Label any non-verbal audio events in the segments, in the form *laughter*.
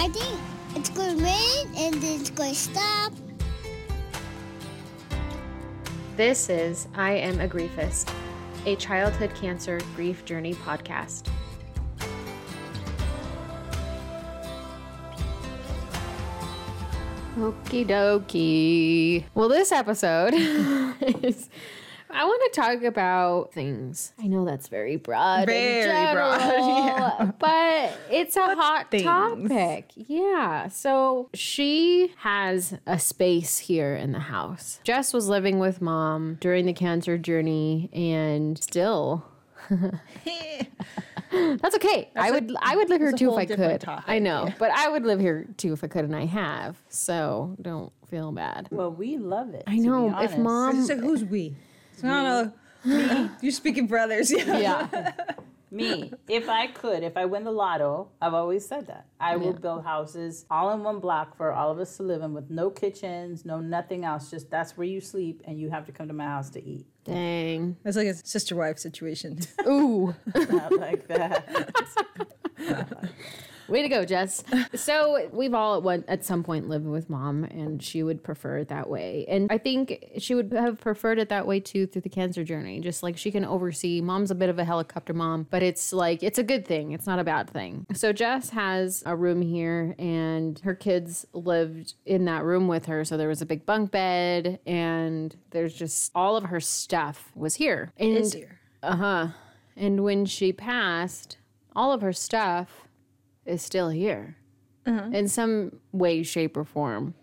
I think it's going to rain and then it's going to stop. This is I Am a Griefist, a childhood cancer grief journey podcast. Okie dokie. Well, this episode *laughs* is. I want to talk about things. I know that's very broad, Very and broad, *laughs* yeah. but it's a hot things? topic. Yeah. So she has a space here in the house. Jess was living with mom during the cancer journey, and still. *laughs* That's okay. I would I would live here too if I could. topic, I know, but I would live here too if I could, and I have. So don't feel bad. Well, we love it. I know if mom So who's we? It's not a me. You're speaking for others. *laughs* Yeah. yeah. me, if I could, if I win the lotto, I've always said that I will build houses all in one block for all of us to live in, with no kitchens, no nothing else. Just that's where you sleep, and you have to come to my house to eat. Dang. It's like a sister wife situation. Ooh. *laughs* Not like that. *laughs* Way to go, Jess. *laughs* So we've all at one at some point lived with mom, and she would prefer it that way. And I think she would have preferred it that way too through the cancer journey. Just like she can oversee. Mom's a bit of a helicopter mom, but it's like it's a good thing. It's not a bad thing. So Jess has a room here, and her kids lived in that room with her. So there was a big bunk bed, and there's just all of her stuff was here. And Is here. uh huh. And when she passed, all of her stuff is still here uh-huh. in some way, shape, or form.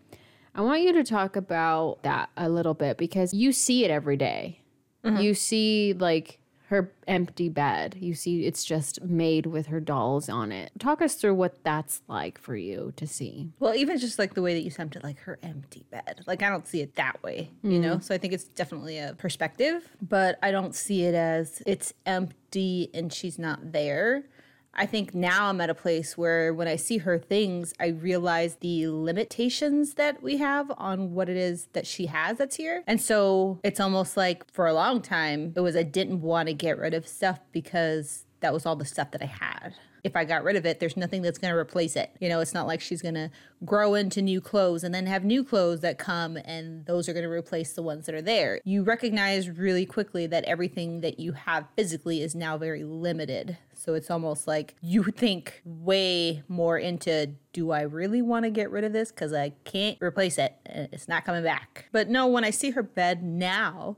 I want you to talk about that a little bit because you see it every day. Uh-huh. You see, like, her empty bed. You see, it's just made with her dolls on it. Talk us through what that's like for you to see. Well, even just like the way that you said it, like her empty bed. Like I don't see it that way, you mm. know? So I think it's definitely a perspective, but I don't see it as it's empty and she's not there. I think now I'm at a place where when I see her things, I realize the limitations that we have on what it is that she has that's here. And so it's almost like for a long time, it was I didn't want to get rid of stuff because that was all the stuff that I had. If I got rid of it, there's nothing that's going to replace it. You know, it's not like she's going to grow into new clothes and then have new clothes that come and those are going to replace the ones that are there. You recognize really quickly that everything that you have physically is now very limited. So it's almost like you *laughs* think way more into do I really want to get rid of this? Because I can't replace it. Uh, it's not coming back. But no, when I see her bed now,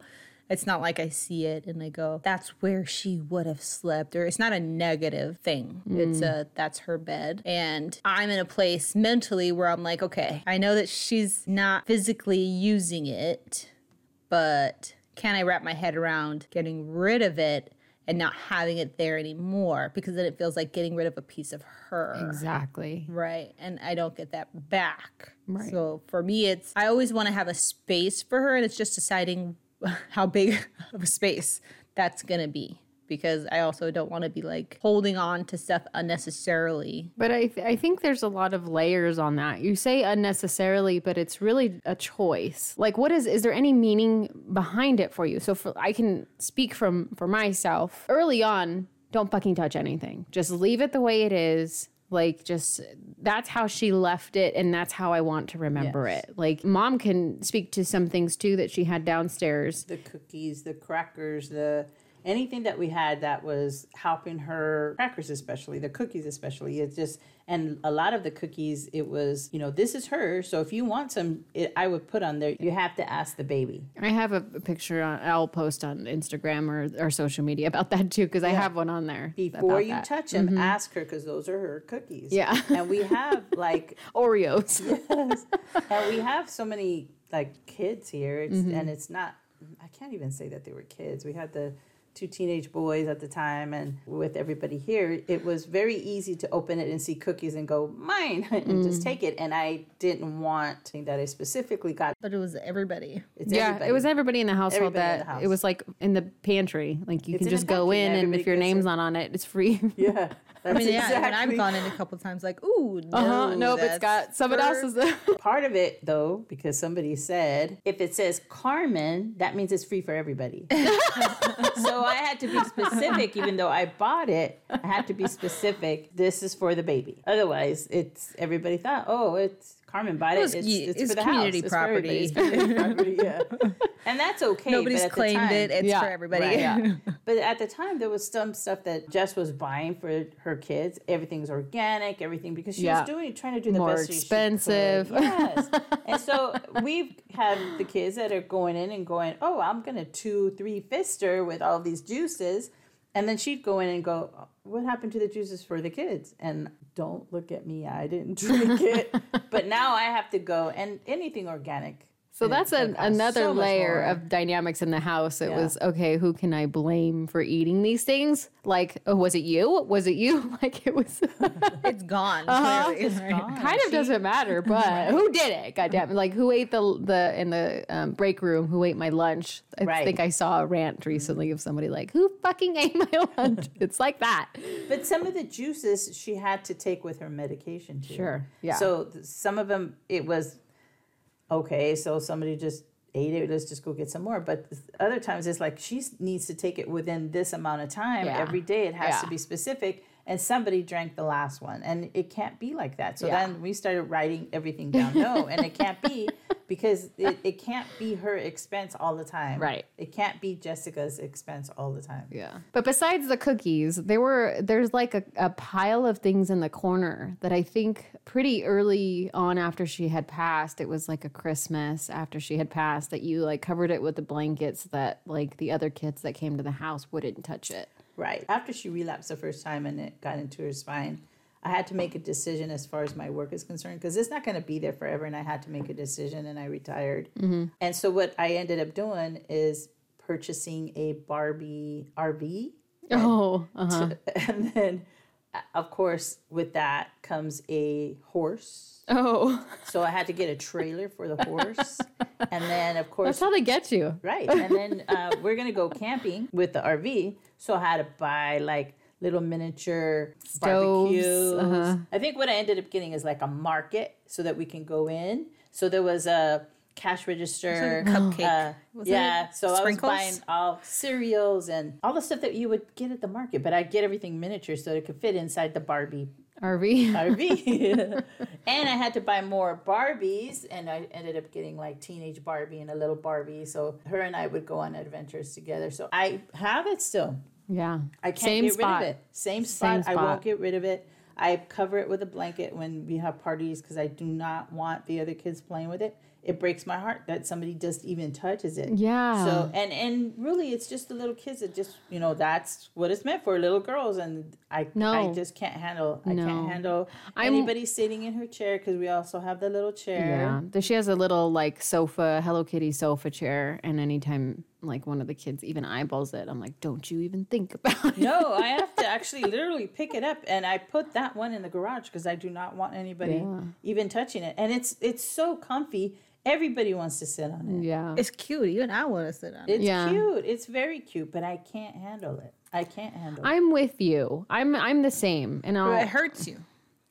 it's not like I see it and I go, that's where she would have slept. Or it's not a negative thing. It's a, mm. that's her bed. And I'm in a place mentally where I'm like, okay, I know that she's not physically using it, but can I wrap my head around getting rid of it and not having it there anymore? Because then it feels like getting rid of a piece of her. Exactly. Right. And I don't get that back. Right. So for me, it's, I always want to have a space for her, and it's just deciding *laughs* how big of a space that's going to be. Because I also don't want to be like holding on to stuff unnecessarily. But I, th- I think there's a lot of layers on that. You say unnecessarily, but it's really a choice. Like, what is is there any meaning behind it for you? So, for, I can speak from for myself. Early on, don't fucking touch anything. Just leave it the way it is. Like, just that's how she left it, and that's how I want to remember Yes. it. Like, mom can speak to some things too that she had downstairs. the cookies, the crackers, the anything that we had that was helping her crackers especially the cookies especially it's just and a lot of the cookies it was you know this is hers so if you want some it, i would put on there you have to ask the baby I have a picture on, I'll post on Instagram or, or social media about that too, because I have one on there. before you that. touch them mm-hmm. ask her because those are her cookies Yeah. *laughs* and we have like *laughs* Oreos. *laughs* yes and we have so many like kids here it's, and mm-hmm. it's not i can't even say that they were kids we had the two teenage boys at the time and with everybody here it was very easy to open it and see cookies and go mine *laughs* and just mm. take it and i didn't want that i specifically got But it was everybody. it's Yeah, everybody. it was everybody in the household Everybody that the house. it was like in the pantry. Like you It's can just go in, and if your name's it. not on it, it's free. *laughs* yeah I mean, yeah, when exactly- I've gone in a couple times, like, ooh, no, Uh-huh. Nope, it's that's got someone for- else's. *laughs* Part of it, though, because somebody said if it says Carmen, that means it's free for everybody. *laughs* so I had to be specific, even though I bought it. I had to be specific. This is for the baby. Otherwise, it's everybody thought, oh, it's Carmen bought it. Well, it's- It's, it's, it's for the community house. It's for. It's community *laughs* property. Yeah, and that's okay. Nobody's but claimed time- it. It's Yeah, for everybody. Right. Yeah. *laughs* But at the time, there was some stuff that Jess was buying for her kids. Everything's organic, everything because she Yeah. was doing trying to do the More best. she could. expensive. Yes. *laughs* and so we have the kids that are going in and going, "Oh, I'm gonna two, three fister with all these juices," and then she'd go in and go, "What happened to the juices for the kids?" And don't look at me, I didn't *laughs* drink it. but now I have to go and anything organic. So and that's it an, another so layer more. of dynamics in the house. It Yeah. was okay. Who can I blame for eating these things? Like, oh, was it you? Was it you? *laughs* Like it was. *laughs* It's gone. Uh-huh. clearly, right? gone. kind of doesn't matter, *laughs* but who did it? God damn it! Like who ate the the in the um, break room? Who ate my lunch? I Right. think I saw a rant recently of somebody like, "Who fucking ate my lunch?" it's like that. But some of the juices she had to take with her medication too. Sure, yeah. So some of them it was okay. So somebody just ate it. Let's just go get some more. But other times it's like she needs to take it within this amount of time Yeah. every day. It has to be specific. And somebody drank the last one, and it can't be like that. So Yeah. then we started writing everything down. No, *laughs* and it can't be because it, it can't be her expense all the time. Right. It can't be Jessica's expense all the time. Yeah. But besides the cookies, there were there's like a, a pile of things in the corner that I think pretty early on after she had passed, it was like a Christmas after she had passed that you like covered it with the blankets that like the other kids that came to the house wouldn't touch it. Right. After she relapsed the first time and it got into her spine, I had to make a decision as far as my work is concerned because it's not going to be there forever. And I had to make a decision and I retired. And so what I ended up doing is purchasing a Barbie RV. Oh, *laughs* uh-huh. And then, of course, with that comes a horse. Oh. So I had to get a trailer for the horse. *laughs* and then, of course, That's how they get you. Right. *laughs* And then uh, we're going to go camping with the RV. So I had to buy like little miniature Stoves, barbecues. uh-huh. I think what I ended up getting is like a market so that we can go in. So there was a cash register. Like cupcake. Uh, yeah, so Sprinkles? I was buying all cereals and all the stuff that you would get at the market, but I get everything miniature so it could fit inside the Barbie RV. RV. *laughs* *laughs* and I had to buy more Barbies, and I ended up getting like teenage Barbie and a little Barbie. So her and I would go on adventures together. So I have it still. Yeah. I can't Same get spot. rid of it. Same spot. Same spot. I won't get rid of it. I cover it with a blanket when we have parties because I do not want the other kids playing with it. It breaks my heart that somebody just even touches it. Yeah. So and and really, it's just the little kids that just you know that's what it's meant for, little girls. And I No. I just can't handle. I No. can't handle I'm- anybody sitting in her chair because we also have the little chair. Yeah. She has a little like sofa, Hello Kitty sofa chair. And anytime like one of the kids even eyeballs it, I'm like, don't you even think about *laughs* it. No, I have to actually literally pick it up, and I put that one in the garage because I do not want anybody Yeah. even touching it. And it's it's so comfy. Everybody wants to sit on it. Yeah. It's cute. Even I want to sit on it. It's Yeah. cute. It's very cute, but I can't handle it. I can't handle it. I'm with you. I'm I'm the same. And I'll It hurts you.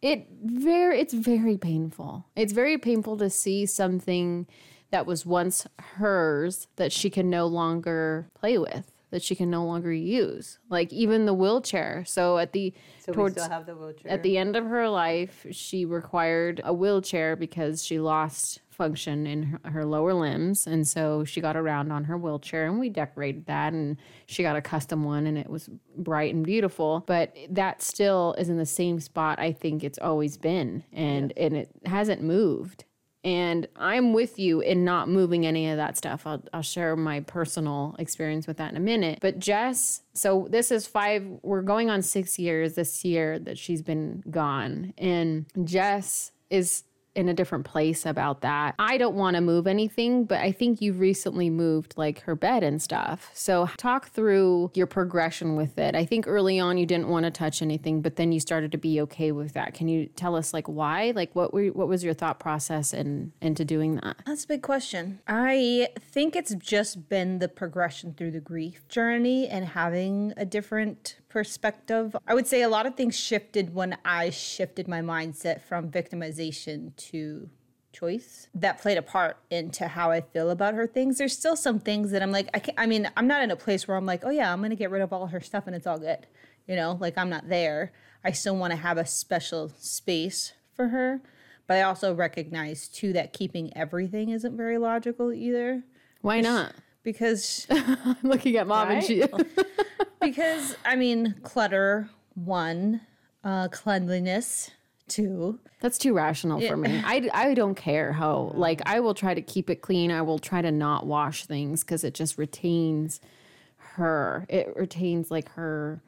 it very it's very painful it's very painful to see something that was once hers that she can no longer play with that she can no longer use like even the wheelchair. So at the So we towards still have the wheelchair. at the end of her life she required a wheelchair because she lost function in her, her lower limbs. And so she got around on her wheelchair and we decorated that and she got a custom one and it was bright and beautiful. But that still is in the same spot i think it's always been and and it hasn't moved and I'm with you in not moving any of that stuff. I'll, I'll share my personal experience with that in a minute. But Jess, so this is five, we're going on six years this year that she's been gone. And Jess is in a different place about that. I don't want to move anything, but I think you've recently moved like her bed and stuff. So talk through your progression with it. I think early on you didn't want to touch anything, but then you started to be okay with that. Can you tell us like why? Like what were what was your thought process in into doing that? That's a big question. I think it's just been the progression through the grief journey and having a different perspective. I would say a lot of things shifted when I shifted my mindset from victimization to choice that played a part into how I feel about her things. There's still some things that I'm like, I, can't, I mean, I'm not in a place where I'm like, oh yeah, I'm going to get rid of all her stuff and it's all good. You know, like I'm not there. I still want to have a special space for her. But I also recognize too that keeping everything isn't very logical either. Why not? Because *laughs* I'm looking at mom and she. *laughs* because I mean, clutter one, uh, cleanliness two. That's too rational for me. I, I don't care how, like, I will try to keep it clean. I will try to not wash things because it just retains her. It retains, like, her.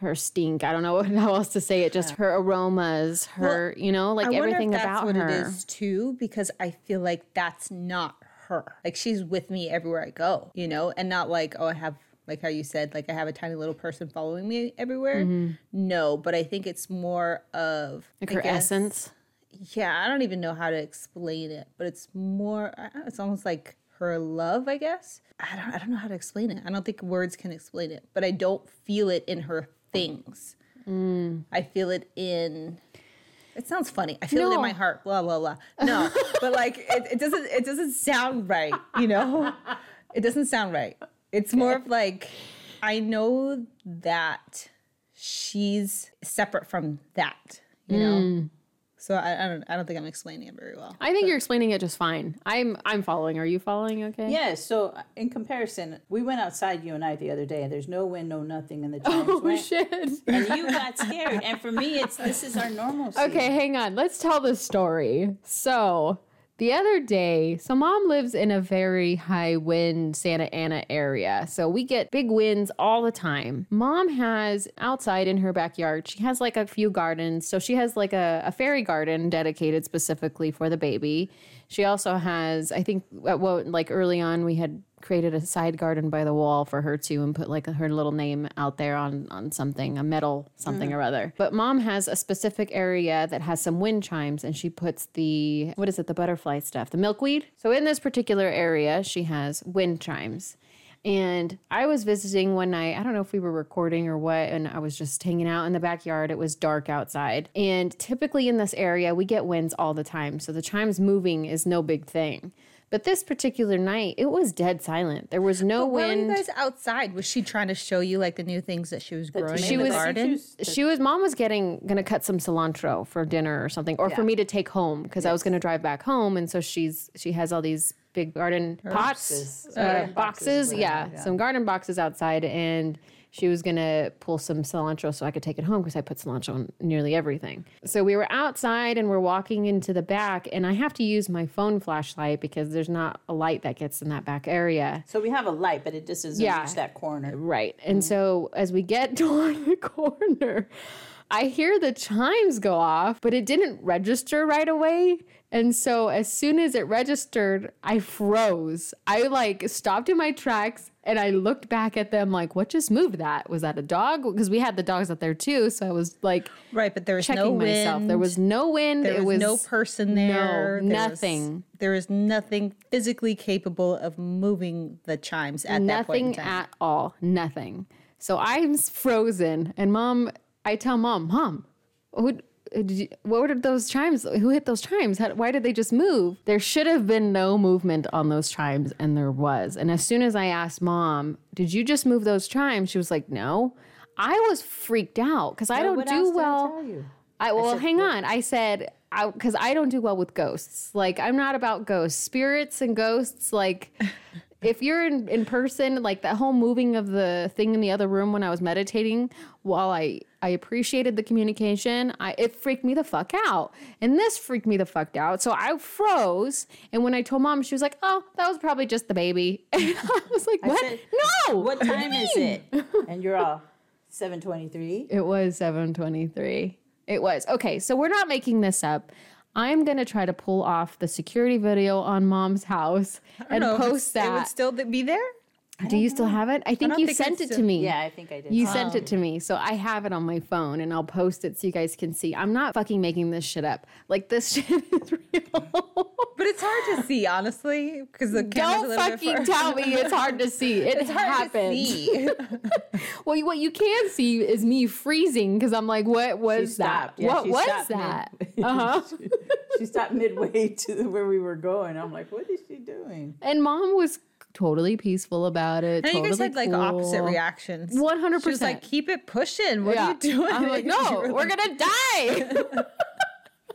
Her stink. I don't know *laughs* how else to say it. Just her aromas, her, you know, like I everything if that's about what her. it is too, because I feel like that's not her. Like she's with me everywhere I go, you know, and not like oh I have like how you said like I have a tiny little person following me everywhere. No, but I think it's more of Like I her guess- essence. Yeah, I don't even know how to explain it, but it's more. I don't know, It's almost like her love, I guess. I don't. I don't know how to explain it. I don't think words can explain it, but I don't feel it in her things. Mm. I feel it in. It sounds funny. I feel it in my heart. Blah blah blah. No, but like it, it doesn't. It doesn't sound right. You know, it doesn't sound right. It's more of like I know that she's separate from that. You know. Mm. So I, I don't. I don't think I'm explaining it very well. I think you're explaining it just fine. I'm I'm following. Are you following? Okay. Yeah, so uh, in comparison, we went outside you and I the other day, and there's no wind, no nothing, and the *laughs* chimes Oh went, shit. and you *laughs* got scared. And for me, it's this is our normal. Okay, hang on. Let's tell the story. So, the other day, so mom lives in a very high wind Santa Ana area. So, we get big winds all the time. Mom has outside in her backyard, she has like a few gardens. So, she has like a, a fairy garden dedicated specifically for the baby. She also has, I think, what, like early on, we had created a side garden by the wall for her too and put like her little name out there on on something a metal something mm. or other but mom has a specific area that has some wind chimes and she puts the what is it the butterfly stuff the milkweed so in this particular area she has wind chimes and I was visiting one night. I don't know if we were recording or what, and I was just hanging out in the backyard. It was dark outside. And typically in this area, we get winds all the time. So the chimes moving is no big thing. But this particular night, it was dead silent. There was no Why were wind. you guys outside? Was she trying to show you like the new things that she was growing tomato in the was- garden? she was mom was getting gonna cut some cilantro for dinner or something or for me to take home because i was gonna drive back home and so she's she has all these big garden pots Boxes. uh, boxes, boxes, yeah, yeah. some garden boxes outside and she was gonna pull some cilantro so i could take it home because i put cilantro on nearly everything so we were outside and we're walking into the back and i have to use my phone flashlight because there's not a light that gets in that back area So we have a light, but it just doesn't Yeah. reach that corner. Right. And so as we get *laughs* toward the corner, I hear the chimes go off, but it didn't register right away. And so as soon as it registered, I froze. I like stopped in my tracks and I looked back at them like, what just moved that? Was that a dog? Because we had the dogs out there too. So I was like Right, but there was checking no wind. myself. There was no wind. There it was, was no person there. No, There was- nothing. there was nothing physically capable of moving the chimes at that point nothing at all nothing so i'm frozen and mom i tell mom mom who, you, what were those chimes who hit those chimes How, why did they just move there should have been no movement on those chimes and there was and as soon as i asked mom did you just move those chimes she was like no i was freaked out because i don't do I well you? I well, said, hang "What?" on. I said because I, don't do well with ghosts. Like I'm not about ghosts, spirits and ghosts. Like *laughs* if you're in in person, like that whole moving of the thing in the other room when I was meditating, while I I appreciated the communication, I it freaked me the fuck out, and this freaked me the fuck out. So I froze, and when I told mom, she was like, "Oh, that was probably just the baby." *laughs* And I was like, "What? said, no! What time is it? And you're all seven twenty-three. *laughs* It was 723. It was. Okay, so we're not making this up. I'm going to try to pull off the security video on mom's house and know post that. It would still be there. Do you still have it? I think don't you think sent it to me. Yeah, I think I did. You sent it to me, so I have it on my phone and I'll post it so you guys can see. I'm not fucking making this shit up. Like this *laughs* shit is real. But it's hard to see, honestly, because the camera's Don't little fucking far. tell me it's hard to see. *laughs* It It's hard happened. to see. *laughs* Well, what you can see is me freezing because I'm like, what She was that? Yeah, what she was that? mid- Uh huh. she stopped midway to where we were going. I'm like, what is she doing? And mom was totally peaceful about it. And totally you guys had like opposite reactions. 100%. She like, "Keep it pushing. What Yeah. are you doing?" I'm like, *laughs* no, were we're like, gonna die.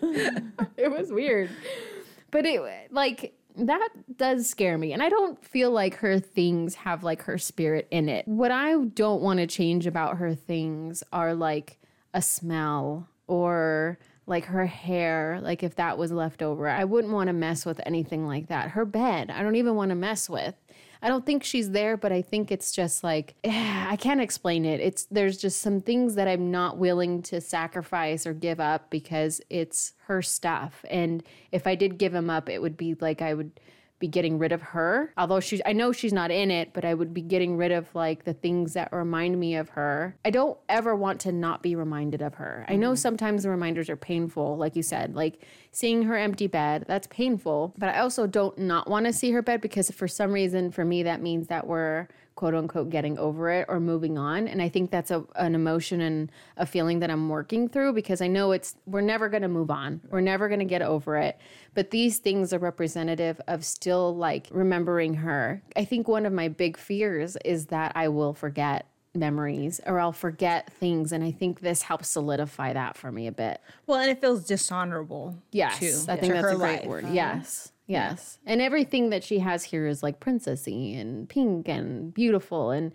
*laughs* it was weird, but it like that does scare me, and I don't feel like her things have like her spirit in it. What I don't want to change about her things are like a smell or like her hair, like if that was left over. I wouldn't want to mess with anything like that. Her bed, I don't even want to mess with. I don't think she's there, but I think it's just like *sighs* I can't explain it. It's there's just some things that I'm not willing to sacrifice or give up because it's her stuff. And if I did give them up, it would be like I would be getting rid of her. Although she's I know she's not in it, but I would be getting rid of like the things that remind me of her. I don't ever want to not be reminded of her. I know mm. sometimes the reminders are painful, like you said, like seeing her empty bed, that's painful, but I also don't not want to see her bed because for some reason for me that means that we're quote unquote getting over it or moving on. And i think that's a, an emotion and a feeling that i'm working through because i know it's we're never going to move on. We're never going to get over it. But these things are representative of still like remembering her. I think one of my big fears is that i will forget memories or i'll forget things. And i think this helps solidify that for me a bit. Well, and it feels dishonorable. Yes, too, I think that's a great life. word. Yes, yes. And everything that she has here is like princessy and pink and beautiful. And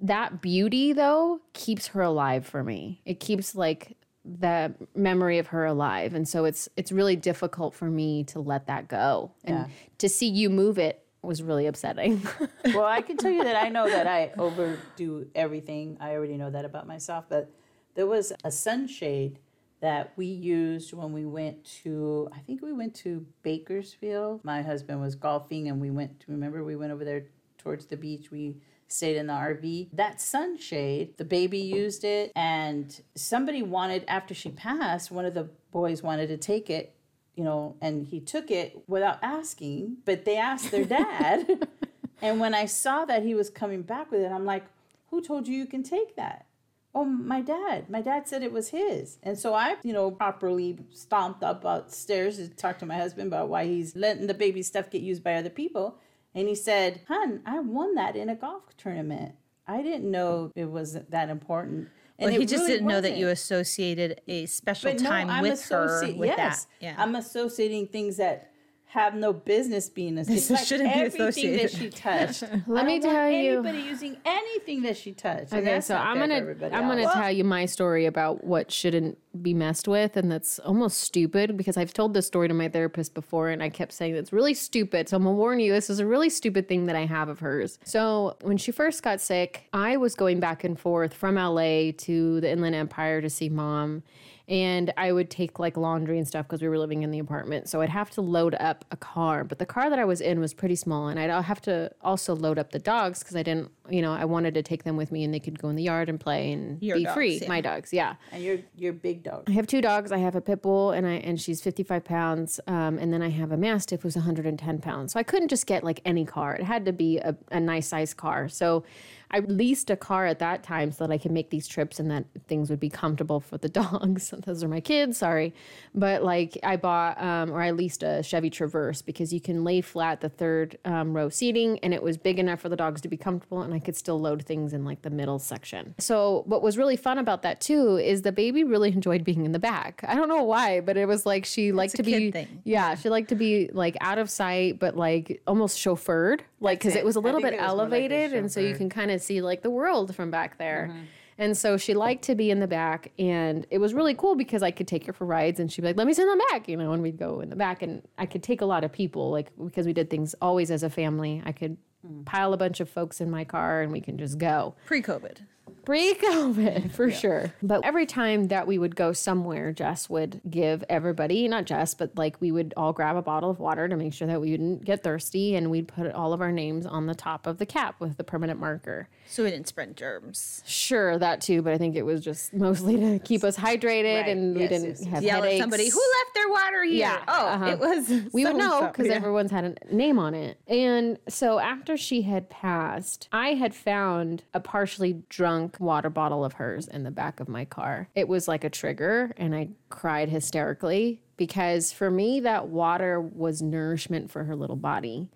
that beauty, though, keeps her alive for me. It keeps like the memory of her alive. And so it's it's really difficult for me to let that go. And Yeah. to see you move it was really upsetting. *laughs* well, I can tell you that I know that I overdo everything. I already know that about myself. But there was a sunshade that we used when we went to, I think we went to Bakersfield. My husband was golfing and we went, to, remember, we went over there towards the beach. We stayed in the RV. That sunshade, the baby used it, and somebody wanted, after she passed, one of the boys wanted to take it you know, and he took it without asking, but they asked their dad. *laughs* and when I saw that he was coming back with it, I'm like, who told you you can take that? Oh, my dad. My dad said it was his. And so I, you know, properly stomped up upstairs to talk to my husband about why he's letting the baby stuff get used by other people. And he said, Hun, I won that in a golf tournament. I didn't know it was that important. And But he just really didn't know that you associated a special But time I'm with her with yes, that. Yeah. I'm associating things that have no business being associated. *laughs* It's like shouldn't be everything that associated. she touched. *laughs* Let I me don't want tell you- anybody using anything that she touched. and Okay, that's so not I'm fair for gonna I'm gonna else. tell you my story about what shouldn't be messed with, and that's almost stupid because I've told this story to my therapist before, and I kept saying it's really stupid. So I'm gonna warn you, this is a really stupid thing that I have of hers. So when she first got sick, I was going back and forth from LA to the Inland Empire to see mom. And I would take like laundry and stuff because we were living in the apartment. So I'd have to load up a car. But the car that I was in was pretty small. And I'd have to also load up the dogs because I didn't, you know, I wanted to take them with me and they could go in the yard and play and Your be dogs, free. yeah. My dogs, yeah. And you're you're big dog. I have two dogs. I have a pit bull, and I and she's 55 pounds, um, and then I have a mastiff who's 110 pounds. So I couldn't just get like any car. It had to be a, a nice size car. So I leased a car at that time so that I could make these trips and that things would be comfortable for the *laughs* dogs. Those are my kids, sorry, but like I bought um, or I leased a Chevy Traverse because you can lay flat the third um, row seating, and it was big enough for the dogs to be comfortable, and I could still load things in like the middle section. So what was really fun about that too is the baby really enjoyed being in the back. I don't know why, but it was like she liked to be thing. yeah, she liked to be like out of sight, but like almost chauffeured, like because it. it. was a little bit more like elevated, and so you can kind of see like the world from back there. Mm-hmm. And so she liked to be in the back, and it was really cool because I could take her for rides, and she'd be like, "Let me sit in the back," you know, and we'd go in the back, and I could take a lot of people, like because we did things always as a family. I could Mm. pile a bunch of folks in my car, and we can just go. Pre-COVID. Pre-COVID, for sure. But every time that we would go somewhere, Jess would give everybody, not Jess, but like we would all grab a bottle of water to make sure that we wouldn't get thirsty, and we'd put all of our names on the top of the cap with the permanent marker. So we didn't spread germs. Sure, that too, but I think it was just mostly to keep us hydrated, Right. and we didn't yes, yes. have Yell headaches. at somebody who left their water here. Yeah, Oh, uh-huh. it was. *laughs* we would know because Yeah. everyone's had a name on it. And so after she had passed, I had found a partially drunk water bottle of hers in the back of my car. It was like a trigger, and I cried hysterically because for me, that water was nourishment for her little body.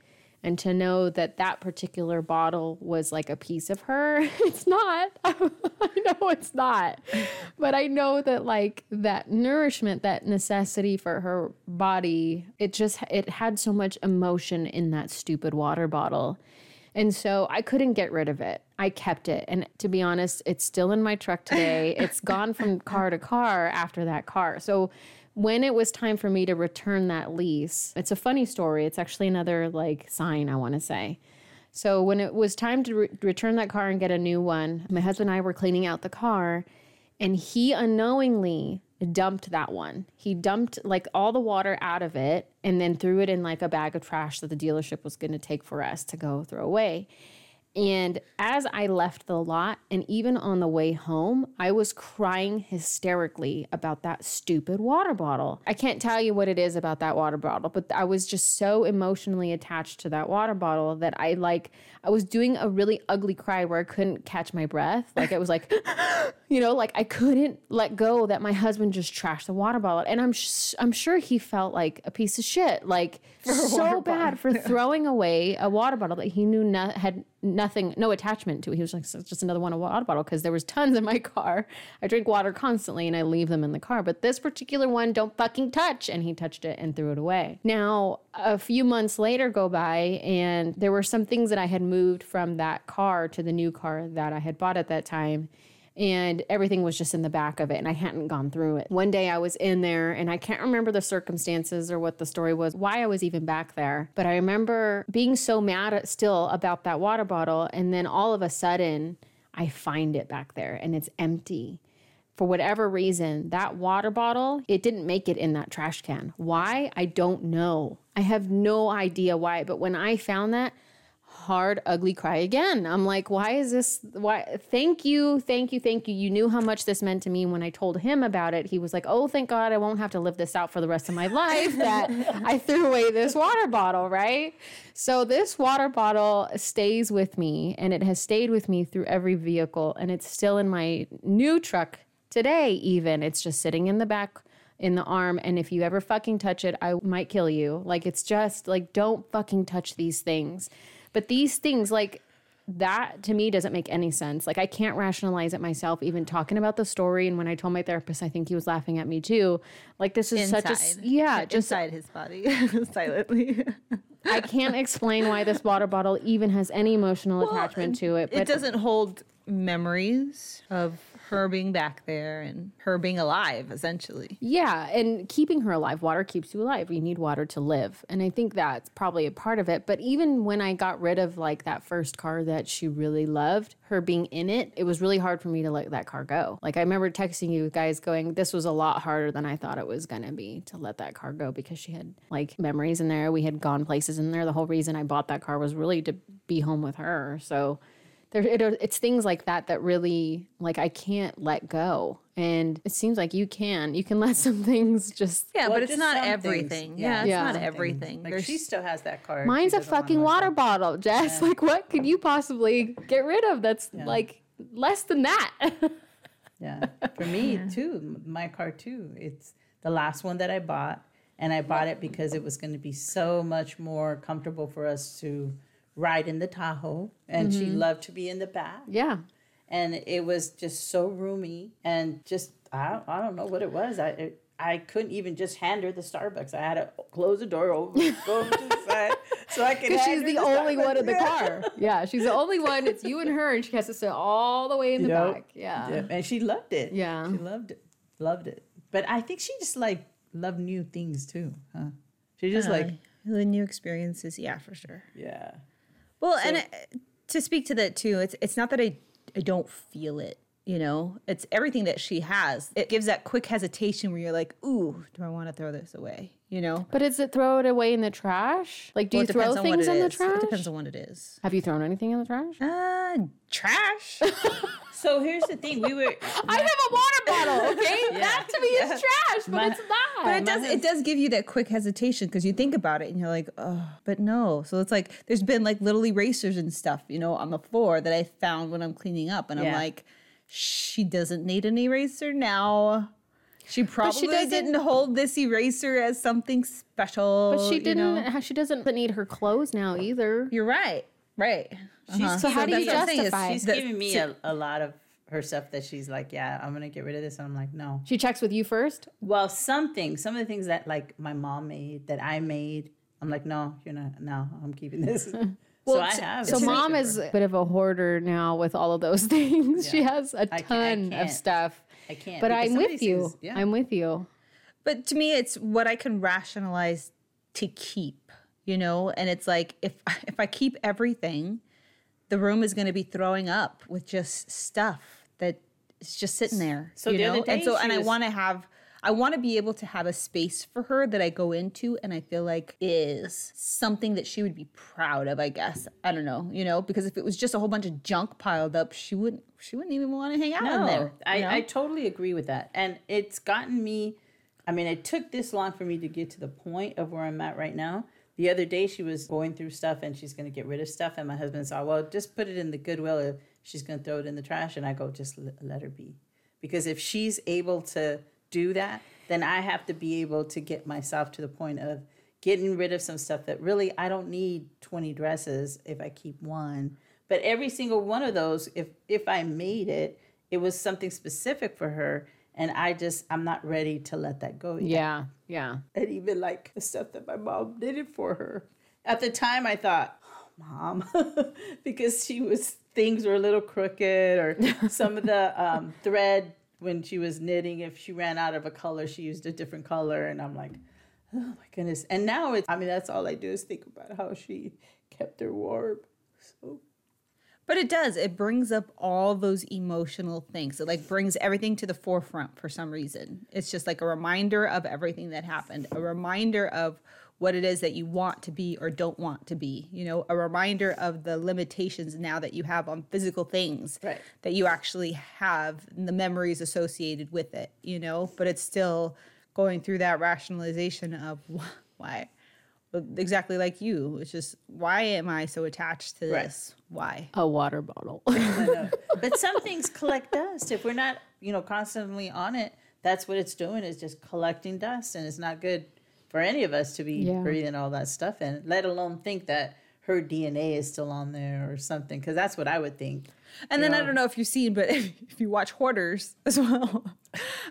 And to know that that particular bottle was like a piece of her, *laughs* it's not. *laughs* I know it's not. But I know that like that nourishment, that necessity for her body, it just it had so much emotion in that stupid water bottle. And so I couldn't get rid of it. I kept it. And to be honest, it's still in my truck today. It's gone from car to car after that car. So when it was time for me to return that lease, it's a funny story. It's actually another like sign, I want to say. So when it was time to re- return that car and get a new one, my husband and I were cleaning out the car and he unknowingly dumped that one. He dumped like all the water out of it and then threw it in like a bag of trash that the dealership was going to take for us to go throw away. And as I left the lot, and even on the way home, I was crying hysterically about that stupid water bottle. I can't tell you what it is about that water bottle, but I was just so emotionally attached to that water bottle that I like, I was doing a really ugly cry where I couldn't catch my breath. Like it was like, *gasps* you know, like I couldn't let go that my husband just trashed the water bottle. And I'm, sh- I'm sure he felt like a piece of shit, like so bad for throwing away a water bottle that he knew no- had nothing, no attachment to. It. He was like, "So it's just another one, a water bottle, because there was tons in my *laughs* car. I drink water constantly and I leave them in the car. But this particular one, don't fucking touch. And he touched it and threw it away. Now, a few months later go by, and there were some things that I had moved from that car to the new car that I had bought at that time and everything was just in the back of it and I hadn't gone through it. One day I was in there and I can't remember the circumstances or what the story was, why I was even back there, but I remember being so mad at, still about that water bottle and then all of a sudden I find it back there and it's empty. For whatever reason, that water bottle, it didn't make it in that trash can. Why? I don't know. I have no idea why, but when I found that, hard ugly cry again. I'm like why is this why thank you thank you thank you. You knew how much this meant to me. When i told him about it he was like oh thank god i won't have to live this out for the rest of my life that i *laughs* threw away this water bottle right? So this water bottle stays with me and it has stayed with me through every vehicle and it's still in my new truck today even. It's just sitting in the back in the arm and if you ever fucking touch it i might kill you. Like it's just like don't fucking touch these things but these things, like that to me doesn't make any sense. Like I can't rationalize it myself, even talking about the story. And when I told my therapist, I think he was laughing at me too. Like this is such a Inside. yeah, *laughs* just inside his body, *laughs* silently. *laughs* I can't explain why this water bottle even has any emotional attachment to it. But it doesn't hold memories of her being back there and her being alive, essentially. Yeah, and keeping her alive. Water keeps you alive. You need water to live. And I think that's probably a part of it. But even when I got rid of like that first car that she really loved, her being in it, it was really hard for me to let that car go. Like I remember texting you guys going, this was a lot harder than I thought it was going to be to let that car go because she had like memories in there. We had gone places in there. The whole reason I bought that car was really to be home with her. So there, it, uh, it's things like that that really like I can't let go. And it seems like you can. You can *laughs* let some things just. Yeah, Well, but it's just not some things. everything. Yeah, Yeah, it's Yeah. not Something. everything. Like There's she still has that card. Mine's a fucking water go. bottle, Jess. Like, what could you possibly get rid of that's like less than that? Yeah. *laughs* For me too, my car too. It's the last one that I bought, and I bought it because it was going to be so much more comfortable for us to ride in the Tahoe, and she mm-hmm. loved to be in the back, yeah. and it was just so roomy and just I don't, I don't know what it was. I it, I couldn't even just hand her the Starbucks. I had to close the door over, go to the *laughs* side, so I could. Because she's her the only Starbucks. one in the car. Yeah, she's the only one. It's you and her, and she has to sit all the way in the Yep. back. Yeah. Yeah, and she loved it. Yeah. she loved it, loved it. But I think she just like loved new things too, huh? She just like the new experiences. Yeah, for sure. yeah, Well, and it, to speak to that too, it's it's not that I I don't feel it. You know, it's everything that she has. It gives that quick hesitation where you're like, "Ooh, do I want to throw this away?" You know. But is it throw it away in the trash? Like, do Well, you throw depends on what things it in the trash? It depends on what it is. Have you thrown anything in the trash? Uh, trash. *laughs* So here's the thing: we were. I have a water bottle. *laughs* Okay, that to me is trash, but My- it's not. But it does it does give you that quick hesitation because you think about it and you're like, oh, but no. So it's like there's been like little erasers and stuff, you know, on the floor that I found when I'm cleaning up, and I'm like, she doesn't need an eraser now. She probably doesn't- didn't hold this eraser as something special. but she didn't. know? She doesn't need her clothes now either. You're right. Right. Uh-huh. So how do you that's what I'm saying is justify? She's that- giving me a, a lot of her stuff that she's like, yeah, I'm gonna get rid of this, and I'm like, no. She checks with you first. Well, something, some of the things that like my mom made, that I made, I'm like, no, you're not. No, I'm keeping this. *laughs* so I have. So it's mom is a bit of a hoarder now with all of those *laughs* things. She has a I ca- I ton of can't. stuff. I can't. But I'm with you. things- yeah. I'm with you. But to me, it's what I can rationalize to keep, you know. And it's like if *laughs* if I keep everything, the room is going to be throwing up with just stuff that is just sitting there. So you the know. other day and so, she and I want to have. I want to be able to have a space for her that I go into and I feel like is something that she would be proud of, I guess. I don't know, you know, because if it was just a whole bunch of junk piled up, she wouldn't she wouldn't even want to hang out in No, there. I, know? I totally agree with that. And it's gotten me, I mean, it took this long for me to get to the point of where I'm at right now. The other day, she was going through stuff and she's going to get rid of stuff. And my husband said, well, just put it in the Goodwill if she's going to throw it in the trash. And I go, just let her be. Because if she's able to do that, then I have to be able to get myself to the point of getting rid of some stuff that really I don't need 20 dresses if I keep one. But every single one of those, if if I made it, it was something specific for her. And I just I'm not ready to let that go yet. Yeah. Yeah. And even like the stuff that my mom did it for her. At the time I thought, oh, mom, *laughs* because she was things were a little crooked or *laughs* some of the um, thread when she was knitting, if she ran out of a color, she used a different color. And I'm like, oh my goodness. And now it's I mean, that's all I do is think about how she kept her warm. So But it does. It brings up all those emotional things. It like brings everything to the forefront for some reason. It's just like a reminder of everything that happened, a reminder of what it is that you want to be or don't want to be. You know, a reminder of the limitations now that you have on physical things Right. that you actually have and the memories associated with it, you know, but it's still going through that rationalization of *laughs* why exactly like you. It's just why am I so attached to Right. this? Why? A water bottle. *laughs* *laughs* But some things collect dust. If we're not, you know, constantly on it, that's what it's doing is just collecting dust, and it's not good for any of us to be Yeah. breathing all that stuff in. Let alone think that her DNA is still on there or something, because that's what I would think. And then I don't know if you've seen, but if, *laughs* if you watch Hoarders as well,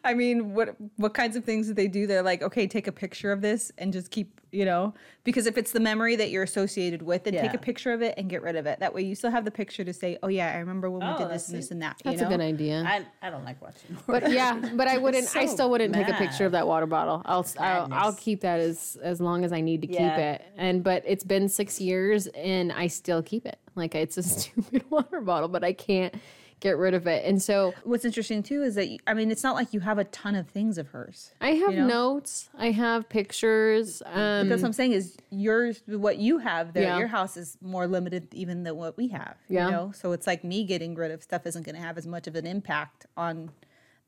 I mean, what what kinds of things do they do? They're like, okay, take a picture of this and just keep, you know, because if it's the memory that you're associated with, then take a picture of it and get rid of it. That way, you still have the picture to say, oh yeah, I remember when we Oh, did this and this and that. That's you know? a good idea. I I don't like watching. *laughs* But yeah, but I wouldn't. I still wouldn't take a picture of that water bottle. I'll I'll, I'll keep that as as long as I need to keep it. And but it's been six years and I still keep it. Like it's a *laughs* stupid water bottle, but I can't get rid of it. And so What's interesting too is that you, I mean, it's not like you have a ton of things of hers. I have know? notes. I have pictures. Um, That's what I'm saying is yours, what you have there, Yeah. your house is more limited even than what we have. Yeah. You know, so it's like me getting rid of stuff isn't going to have as much of an impact on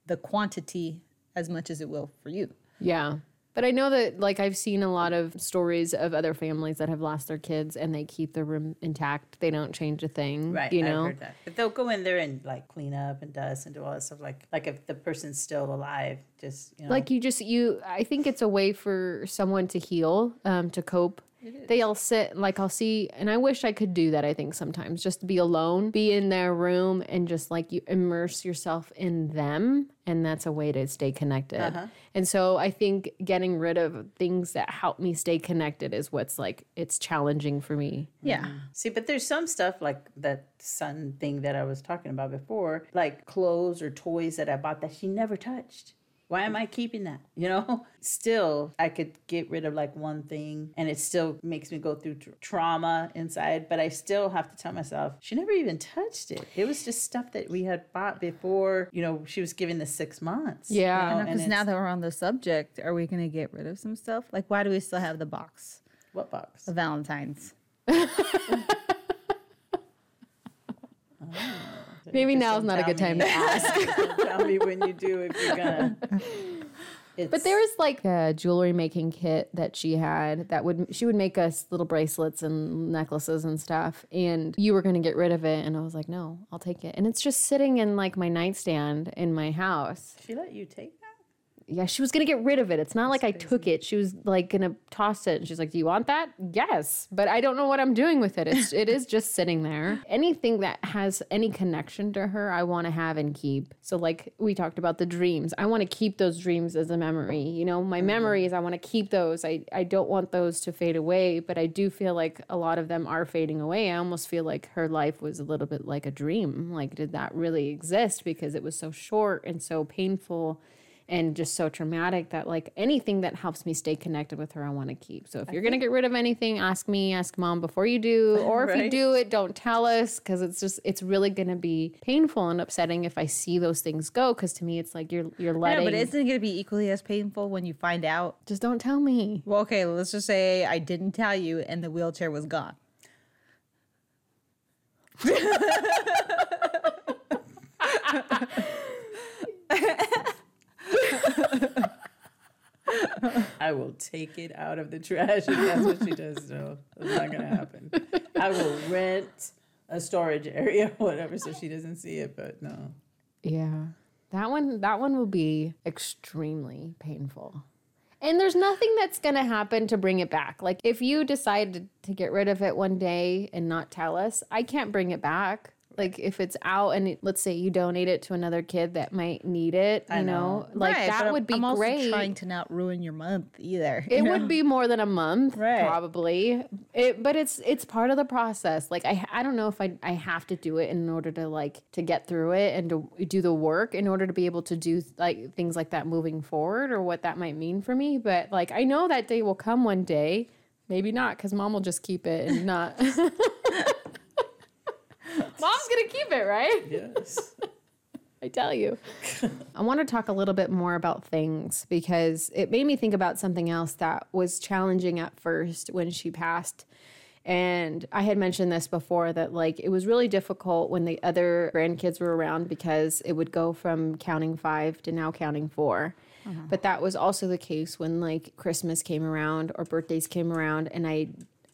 the quantity as much as it will for you. Yeah. But I know that like I've seen a lot of stories of other families that have lost their kids and they keep the room intact. They don't change a thing. Right, You I've know? heard that. But they'll go in there and like clean up and dust and do all that stuff. Like like if the person's still alive, just you know, Like you just you I think it's a way for someone to heal, um, to cope. They all sit like I'll see and I wish I could do that, I think sometimes. Just be alone, be in their room and just like you immerse yourself in them and that's a way to stay connected. Uh-huh. And so I think getting rid of things that help me stay connected is what's like it's challenging for me. Yeah. See, but there's some stuff like that sun thing that I was talking about before, like clothes or toys that I bought that she never touched. Why am I keeping that? *laughs* You know, still, I could get rid of like one thing and it still makes me go through tr- trauma inside, but I still have to tell myself, she never even touched it. It was just stuff that we had bought before, you know, she was given the six months. Yeah. know, and Because now that we're on the subject, are we going to get rid of some stuff? Like, why do we still have the box what box? of Valentine's? *laughs* *laughs* Oh. Maybe now now's don't a good time me. to *laughs* ask. Tell me when you do if you're gonna. It's, *laughs* But there was like a jewelry making kit that she had that would she would make us little bracelets and necklaces and stuff and you were going to get rid of it and I was like no I'll take it and it's just sitting in like my nightstand in my house she let you take. Yeah she was going to get rid of it. It's not like I took it. She was like going to toss it. And she's like do you want that? Yes. But I don't know what I'm doing with it. It's it is just sitting there. *laughs* Anything that has any connection to her I want to have and keep. So like we talked about the dreams. I want to keep those dreams as a memory. You know my mm-hmm. memories I want to keep those. I I don't want those to fade away but I do feel like a lot of them are fading away. I almost feel like her life was a little bit like a dream. Like did that really exist because it was so short and so painful and just so traumatic that like anything that helps me stay connected with her, I want to keep. So if you're gonna get rid of anything, ask me, ask mom before you do, *laughs* or if you do it, don't tell us because it's just it's really gonna be painful and upsetting if I see those things go. Because to me, it's like you're you're I letting. know, but isn't it to be equally as painful when you find out? just don't tell me. Well, okay, let's just say I didn't tell you and the wheelchair was gone. *laughs* *laughs* *laughs* I will take it out of the trash if that's what she does. No, it's not gonna happen. I will rent a storage area, *laughs* whatever, so she doesn't see it. But no, Yeah. That one that one will be extremely painful. And there's nothing that's going to happen to bring it back. Like if you decide to get rid of it one day and not tell us, I can't bring it back. Like if it's out and it, let's say you donate it to another kid that might need it, you I know, know. like Right, that would be I'm also great. trying to not ruin your month either. *laughs* it would be more than a month, Right. probably. It, but it's it's part of the process. Like I I don't know if I I have to do it in order to like to get through it and to do the work in order to be able to do like things like that moving forward or what that might mean for me. But like I know that day will come one day. Maybe not because mom will just keep it and not. *laughs* Mom's gonna keep it, right? yes, *laughs* I tell you. *laughs* I want to talk a little bit more about things because it made me think about something else that was challenging at first when she passed. And I had mentioned this before that like it was really difficult when the other grandkids were around because it would go from counting five to now counting 4 uh-huh. But that was also the case when like Christmas came around or birthdays came around and I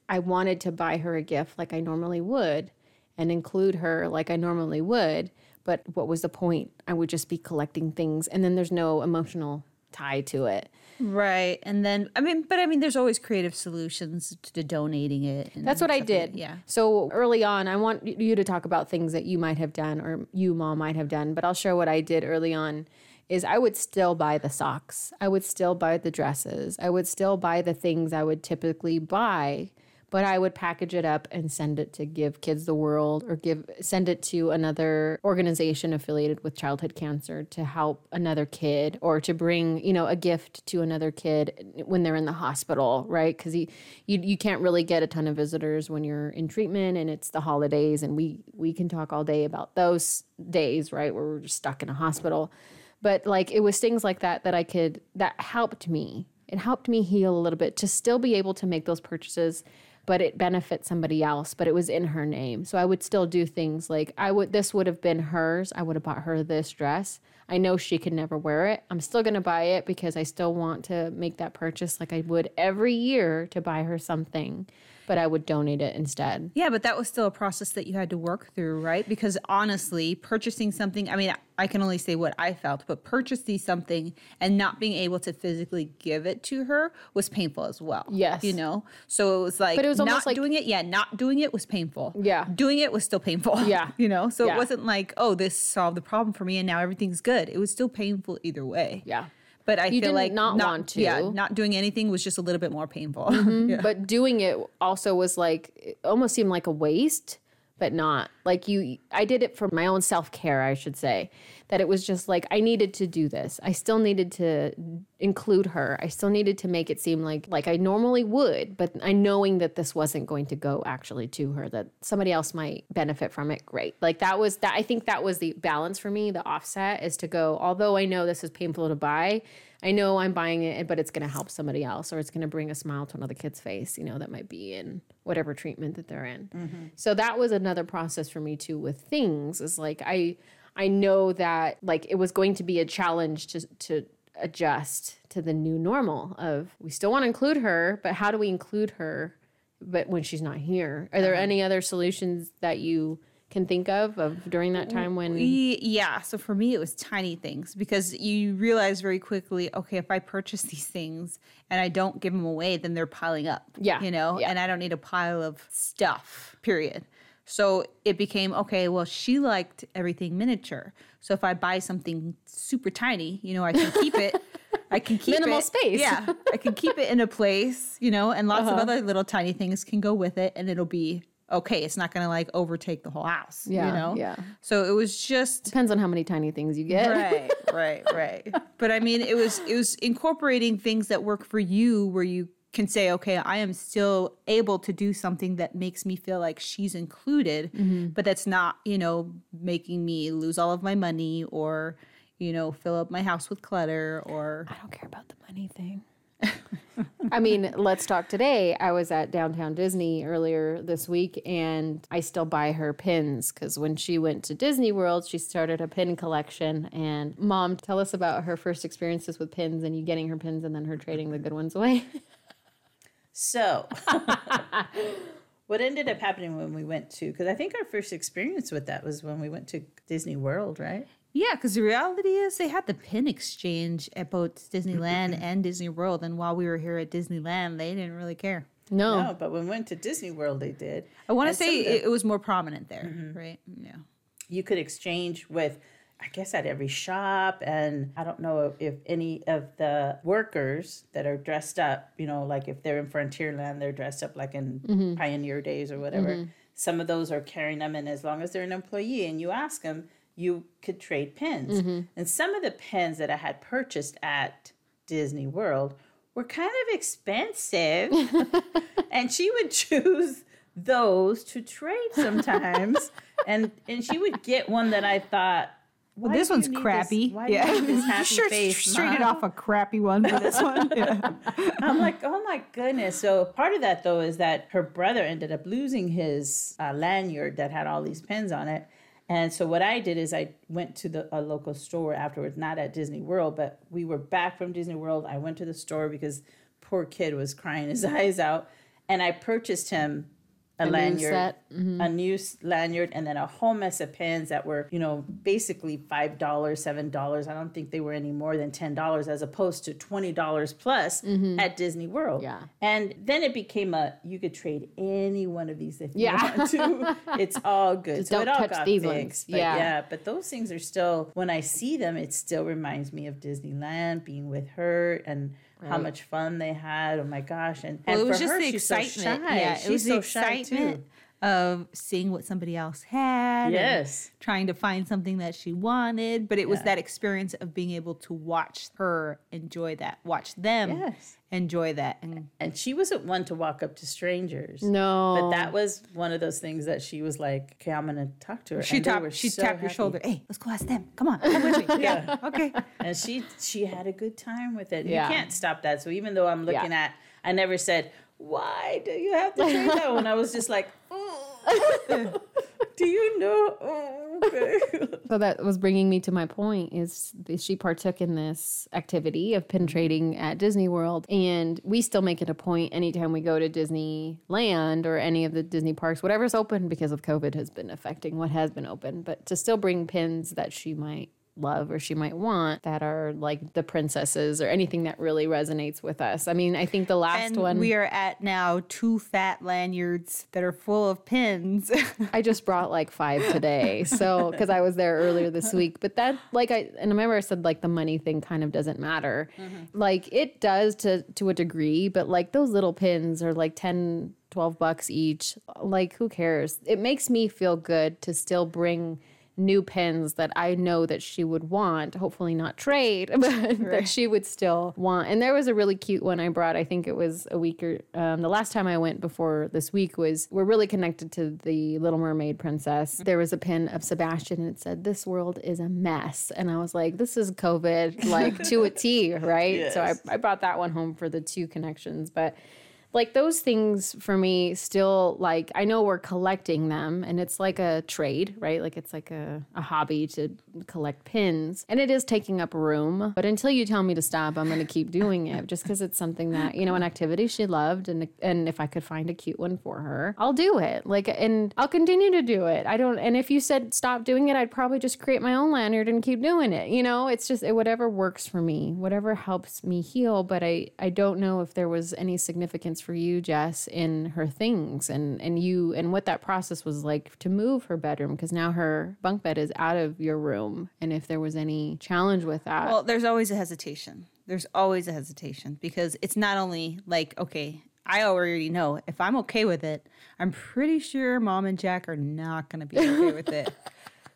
I wanted to buy her a gift like I normally would and include her like I normally would. But what was the point? I would just be collecting things and then there's no emotional tie to it. Right. And then, I mean, but I mean, there's always creative solutions to donating it. and That's what I stuff like- did. Yeah. So early on, I want you to talk about things that you might have done or you, mom, might have done, but I'll share what I did early on. Is I would still buy the socks. I would still buy the dresses. I would still buy the things I would typically buy, but I would package it up and send it to Give Kids the World or give send it to another organization affiliated with childhood cancer to help another kid or to bring, you know, a gift to another kid when they're in the hospital, right? Cuz you, you can't really get a ton of visitors when you're in treatment and it's the holidays and we we can talk all day about those days, right? Where we're just stuck in a hospital. But like it was things like that that I could that helped me. It helped me heal a little bit to still be able to make those purchases but it benefits somebody else but it was in her name. So i would still do things like i would this would have been hers. I would have bought her this dress. I know she could never wear it. I'm still going to buy it because i still want to make that purchase like i would every year to buy her something but i would donate it instead Yeah, but that was still a process that you had to work through, right? Because honestly, purchasing something, I mean, I can only say what I felt, but purchasing something and not being able to physically give it to her was painful as well. Yes. You know? So it was like, But it was not almost like- doing it. Yeah, not doing it was painful. Yeah. Doing it was still painful. Yeah. *laughs* You know? So Yeah. it wasn't like, oh, this solved the problem for me and now everything's good. It was still painful either way. yeah But I You feel like not want to. Yeah, not doing anything was just a little bit more painful. *laughs* Mm-hmm. Yeah. but doing it also was like it almost seemed like a waste but not Like you I did it for my own self-care, I should say. That it was just like I needed to do this. I still needed to include her. I still needed to make it seem like like I normally would, but I knowing that this wasn't going to go actually to her that somebody else might benefit from it. Great. Like that was that I think that was the balance for me, the offset is to go although I know this is painful to buy, I know I'm buying it, but it's going to help somebody else or it's going to bring a smile to another kid's face, you know, that might be in whatever treatment that they're in. Mm-hmm. So that was another process for me too with things is like I I know that like it was going to be a challenge to to adjust to the new normal of we still want to include her, but how do we include her but when she's not here? Are there uh-huh. any other solutions that you can think of of during that time when Ye- Yeah. So for me, it was tiny things because you realize very quickly, okay, if I purchase these things and I don't give them away, then they're piling up. Yeah, You know, yeah. and I don't need a pile of stuff, period. So it became, okay, well, she liked everything miniature. So if I buy something super tiny, you know, I can keep it. *laughs* I can keep Minimal it- space. Yeah. I can keep it in a place, you know, and lots Uh-huh. of other little tiny things can go with it and it'll be okay. It's not going to like overtake the whole house, Yeah, you know? yeah. So it was just depends on how many tiny things you get. right, *laughs* right, right. But I mean, it was it was incorporating things that work for you, where you can say, okay, I am still able to do something that makes me feel like she's included, mm-hmm. but that's not, you know, making me lose all of my money or, you know, fill up my house with clutter or. I don't care about the money thing. I mean, let's talk today. I was at downtown Disney earlier this week and I still buy her pins because when she went to Disney World, she started a pin collection. And mom, tell us about her first experiences with pins and you getting her pins and then her trading the good ones away. So, what ended up happening when we went to, because I think our first experience with that was when we went to Disney World, right? Yeah, because the reality is they had the pin exchange at both Disneyland and Disney World. And while we were here at Disneyland, they didn't really care. No. No, but when we went to Disney World, they did. I want to say the- it, it was more prominent there, mm-hmm. right? Yeah. you could exchange with i guess at every shop and i don't know if any of the workers that are dressed up you know like if they're in frontierland they're dressed up like in mm-hmm. pioneer days or whatever mm-hmm. some of those are carrying them and as long as they're an employee and you ask them you could trade pins and some of the pins that i had purchased at disney world were kind of expensive *laughs* and she would choose those to trade sometimes *laughs* and and she would get one that i thought Well, this one's crappy. do you need this *laughs* happy sure face traded off a crappy one for this one. Yeah. I'm like, oh my goodness. So part of that though is that her brother ended up losing his uh, lanyard that had all these pins on it. And so what I did is I went to the a local store afterwards, not at Disney World, but we were back from Disney World. I went to the store because poor kid was crying his *laughs* eyes out, and I purchased him a, new lanyard, set. Mm-hmm. a new lanyard, and then a whole mess of pins that were, you know, basically five dollars, seven dollars. I don't think they were any more than ten dollars, as opposed to twenty dollars plus mm-hmm. at Disney World. Yeah. and then it became a you could trade any one of these if you Yeah. want to. *laughs* It's all good. Just so don't it all touch got these fixed. ones. Yeah. yeah, but those things are still when I see them, it still reminds me of Disneyland, being with her and. How much fun they had! Oh my gosh! And, Well, and it was just her, the she's so excitement. shy. Yeah, she's it was so the shy, too. excitement of seeing what somebody else had. Yes. trying to find something that she wanted, but it was that experience of being able to watch her enjoy that, watch them Yes. enjoy that, and And she wasn't one to walk up to strangers. No. But that was one of those things that she was like, okay, I'm going to talk to her. she And they tapped, she so tapped your happy. shoulder. Hey, let's go ask them. Come on, come with me. *laughs* yeah, okay. And she she had a good time with it. Yeah. You can't stop that. So even though I'm looking Yeah. at, I never said, why do you have to trade that one? I was just like, "Oh, *laughs* do you know? Oh, okay. So that was bringing me to my point is she partook in this activity of pin mm-hmm. trading at Disney World and we still make it a point anytime we go to Disneyland or any of the Disney parks whatever's open because of COVID has been affecting what has been open but to still bring pins that she might love or she might want that are like the princesses or anything that really resonates with us. I mean, I think the last And one we are at now two fat lanyards that are full of pins. *laughs* I just brought like five today. So, because I was there earlier this week. But that, like, I, and I remember I said, like, the money thing kind of doesn't matter. Mm-hmm. Like, it does to, to a degree, but like those little pins are like 10, 12 bucks each. Like, who cares? It makes me feel good to still bring new pins that I know that she would want, hopefully not trade, *laughs* but that she would still want. And there was a really cute one I brought. I think it was a week or um, the last time I went before this week was we're really connected to the Little Mermaid princess. There was a pin of Sebastian and it said, This world is a mess. And I was like, This is COVID, like to a T, *laughs* right? So I, I brought that one home for the two connections. But like those things for me still like i know we're collecting them and it's like a trade right? Like it's like a, a hobby to collect pins. And it is taking up room but until you tell me to stop i'm going to keep doing it just because it's something that you know an activity she loved and and if i could find a cute one for her i'll do it. Like and i'll continue to do it. I don't and if you said stop doing it i'd probably just create my own lanyard and keep doing it you know? It's just it, whatever works for me whatever helps me heal but i i don't know if there was any significance for you jess in her things and and you and what that process was like to move her bedroom because now her bunk bed is out of your room and if there was any challenge with that Well, there's always a hesitation. There's always a hesitation because it's not only like, okay, I already know if I'm okay with it, I'm pretty sure mom and Jack are not going to be okay with it. *laughs*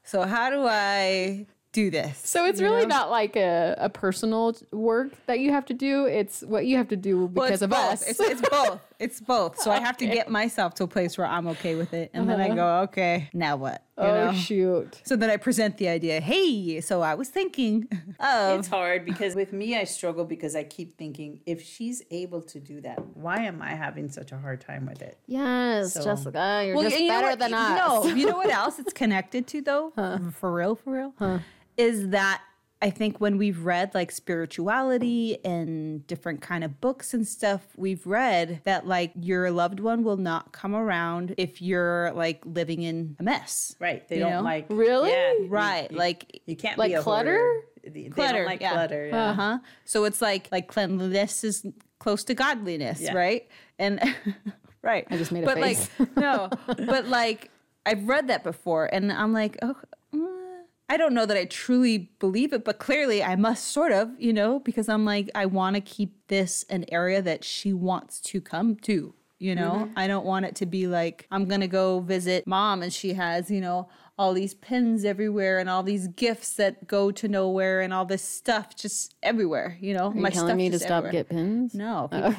So, how do I do this? so it's really not like a, a personal work that you have to do it's what you have to do because it's of both. us It's, it's *laughs* both. It's both. So I have to get myself to a place where I'm okay with it, and then I uh-huh. go, okay, now what? You oh know? shoot So then I present the idea. Hey, so I was thinking *laughs* of It's hard because with me, I struggle because I keep thinking if she's able to do that, why am I having such a hard time with it? yes So- jessica you're Well, just you better than you- us No, you know what *laughs* else it's connected to though? For real, for real? Is that I think when we've read like spirituality and different kind of books and stuff, we've read that like your loved one will not come around if you're like living in a mess. Right. They don't know? like. Really? Yeah, Right. You, like you can't Like be a clutter? hoarder. They they clutter, don't like yeah. clutter. Yeah. Uh-huh. So it's like like cleanliness is close to godliness, Yeah. right? And *laughs* right. I just made a but face. like no, *laughs* but like I've read that before and I'm like, oh I don't know that I truly believe it, but clearly I must sort of, you know, because I'm like I want to keep this an area that she wants to come to. You know, mm-hmm. I don't want it to be like I'm gonna go visit mom and she has, you know, all these pins everywhere and all these gifts that go to nowhere and all this stuff just everywhere. You know, Are you telling me to stop get pins? No, oh,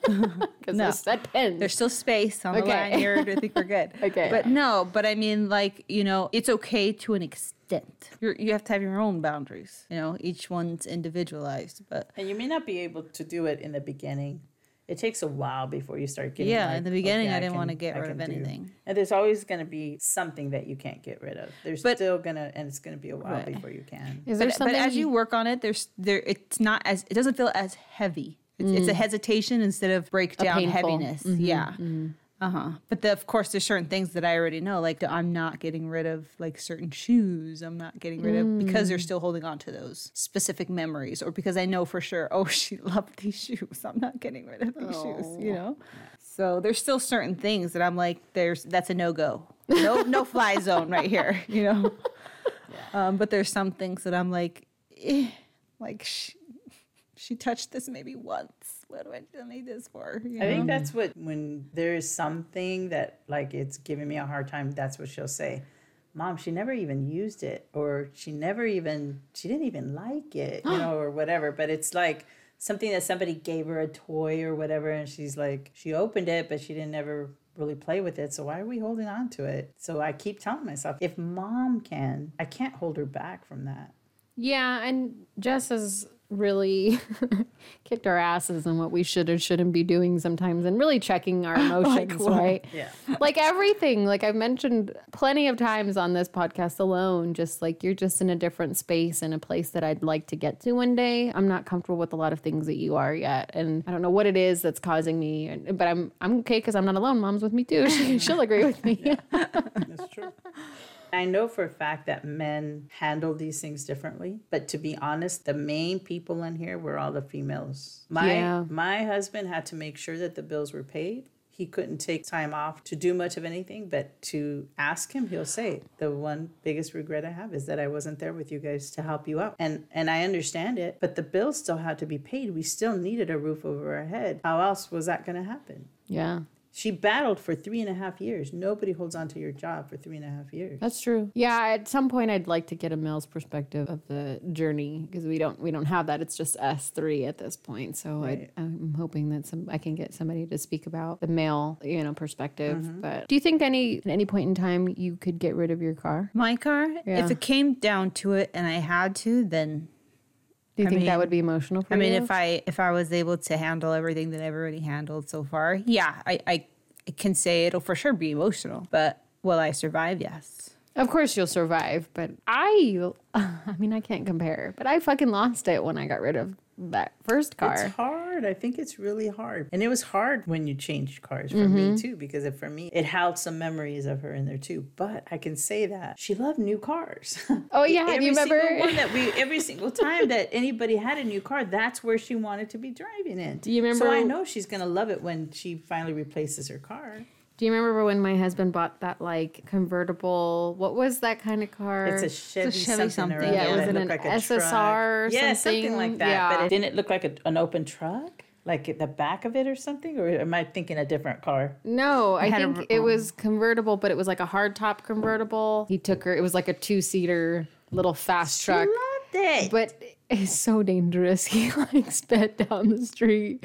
Because *laughs* No. no. said pins. there's still space on the Okay. lanyard. I think we're good. *laughs* Okay. but no, but I mean, like you know, it's okay to an extent. You're, you have to have your own boundaries. You know, each one's individualized, but And you may not be able to do it in the beginning. It takes a while before you start getting. Yeah, like, in the beginning, okay, I didn't can- wanna get I rid of can do- anything. And there's always going to be something that you can't get rid of. There's But- still gonna, and it's going to be a while Right. before you can. Is there but, but as you work on it, there's there. It's not as it doesn't feel as heavy. It's, it's a mm. hesitation instead of breakdown painful. heaviness. Mm-hmm. Yeah. Mm-hmm. Uh huh. But the, of course, there's certain things that I already know. Like I'm not getting rid of like certain shoes. I'm not getting rid of because they're still holding on to those specific memories, or because I know for sure. *laughs* Oh, she loved these shoes. I'm not getting rid of these shoes. You know. So there's still certain things that I'm like, there's that's a no go. No no fly *laughs* zone right here. You know. Um, but there's some things that I'm like, eh, like she, she touched this maybe once. What do I still need this for? You I think that's what when there is something that like it's giving me a hard time. That's what she'll say. Mom, she never even used it, or she never even she didn't even like it, you *gasps* know, or whatever. But it's like something that somebody gave her a toy or whatever, and she's like, she opened it, but she didn't ever really play with it. So why are we holding on to it? So I keep telling myself, if mom can, I can't hold her back from that. Yeah, and Jess has really *laughs* kicked our asses in what we should or shouldn't be doing sometimes and really checking our *laughs* emotions, right? Yeah. Like everything, like I've mentioned plenty of times on this podcast alone, just like you're just in a different space and a place that I'd like to get to one day. I'm not comfortable with a lot of things that you are yet. And I don't know what it is that's causing me, and- but I'm I'm okay because I'm not alone. Mom's with me too. *laughs* She, she'll agree with me. That's true. I know for a fact that men handle these things differently, but to be honest, the main people in here were all the females. My Yeah. my husband had to make sure that the bills were paid. He couldn't take time off to do much of anything, but to ask him, he'll say, "The one biggest regret I have is that I wasn't there with you guys to help you out." And and I understand it, but the bills still had to be paid. We still needed a roof over our head. How else was that going to happen? yeah. She battled for three and a half years. Nobody holds on to your job for three and a half years. That's true. Yeah, at some point I'd like to get a male's perspective of the journey because we don't we don't have that. It's just us three at this point. So Right. I, I'm hoping that some I can get somebody to speak about the male you know perspective. Mm-hmm. But do you think any at any point in time you could get rid of your car? My car, Yeah. if it came down to it and I had to, then Do you I think that would be emotional for I mean, if I if I was able to handle everything that I've already handled so far, yeah, I, I, I can say it'll for sure be emotional. But will I survive? Yes. Of course you'll survive, but I *laughs* I mean I can't compare. But I fucking lost it when I got rid of that first car. Hard. I think it's really hard. And it was hard when you changed cars for me mm-hmm. too, because it, for me, it held some memories of her in there too. But I can say that she loved new cars. *laughs* Oh, yeah, every you remember- one that we, *laughs* every single time that anybody had a new car, that's where she wanted to be driving it. Do you remember? So I know she's gonna love it when she finally replaces her car. Do you remember when my husband bought that like convertible? What was that kind of car? It's a Chevy, Chevy something. something. other Yeah, was it an like a truck. SSR or Yeah, something something? like that. Yeah. But it didn't it look like a, an open truck, like at the back of it or something. Or am I thinking a different car? No, I had a think r- it was um, convertible, but it was like a hardtop convertible. He took her. It was like a two seater little fast truck, Loved it. but it's so dangerous. *laughs* He like sped down the street,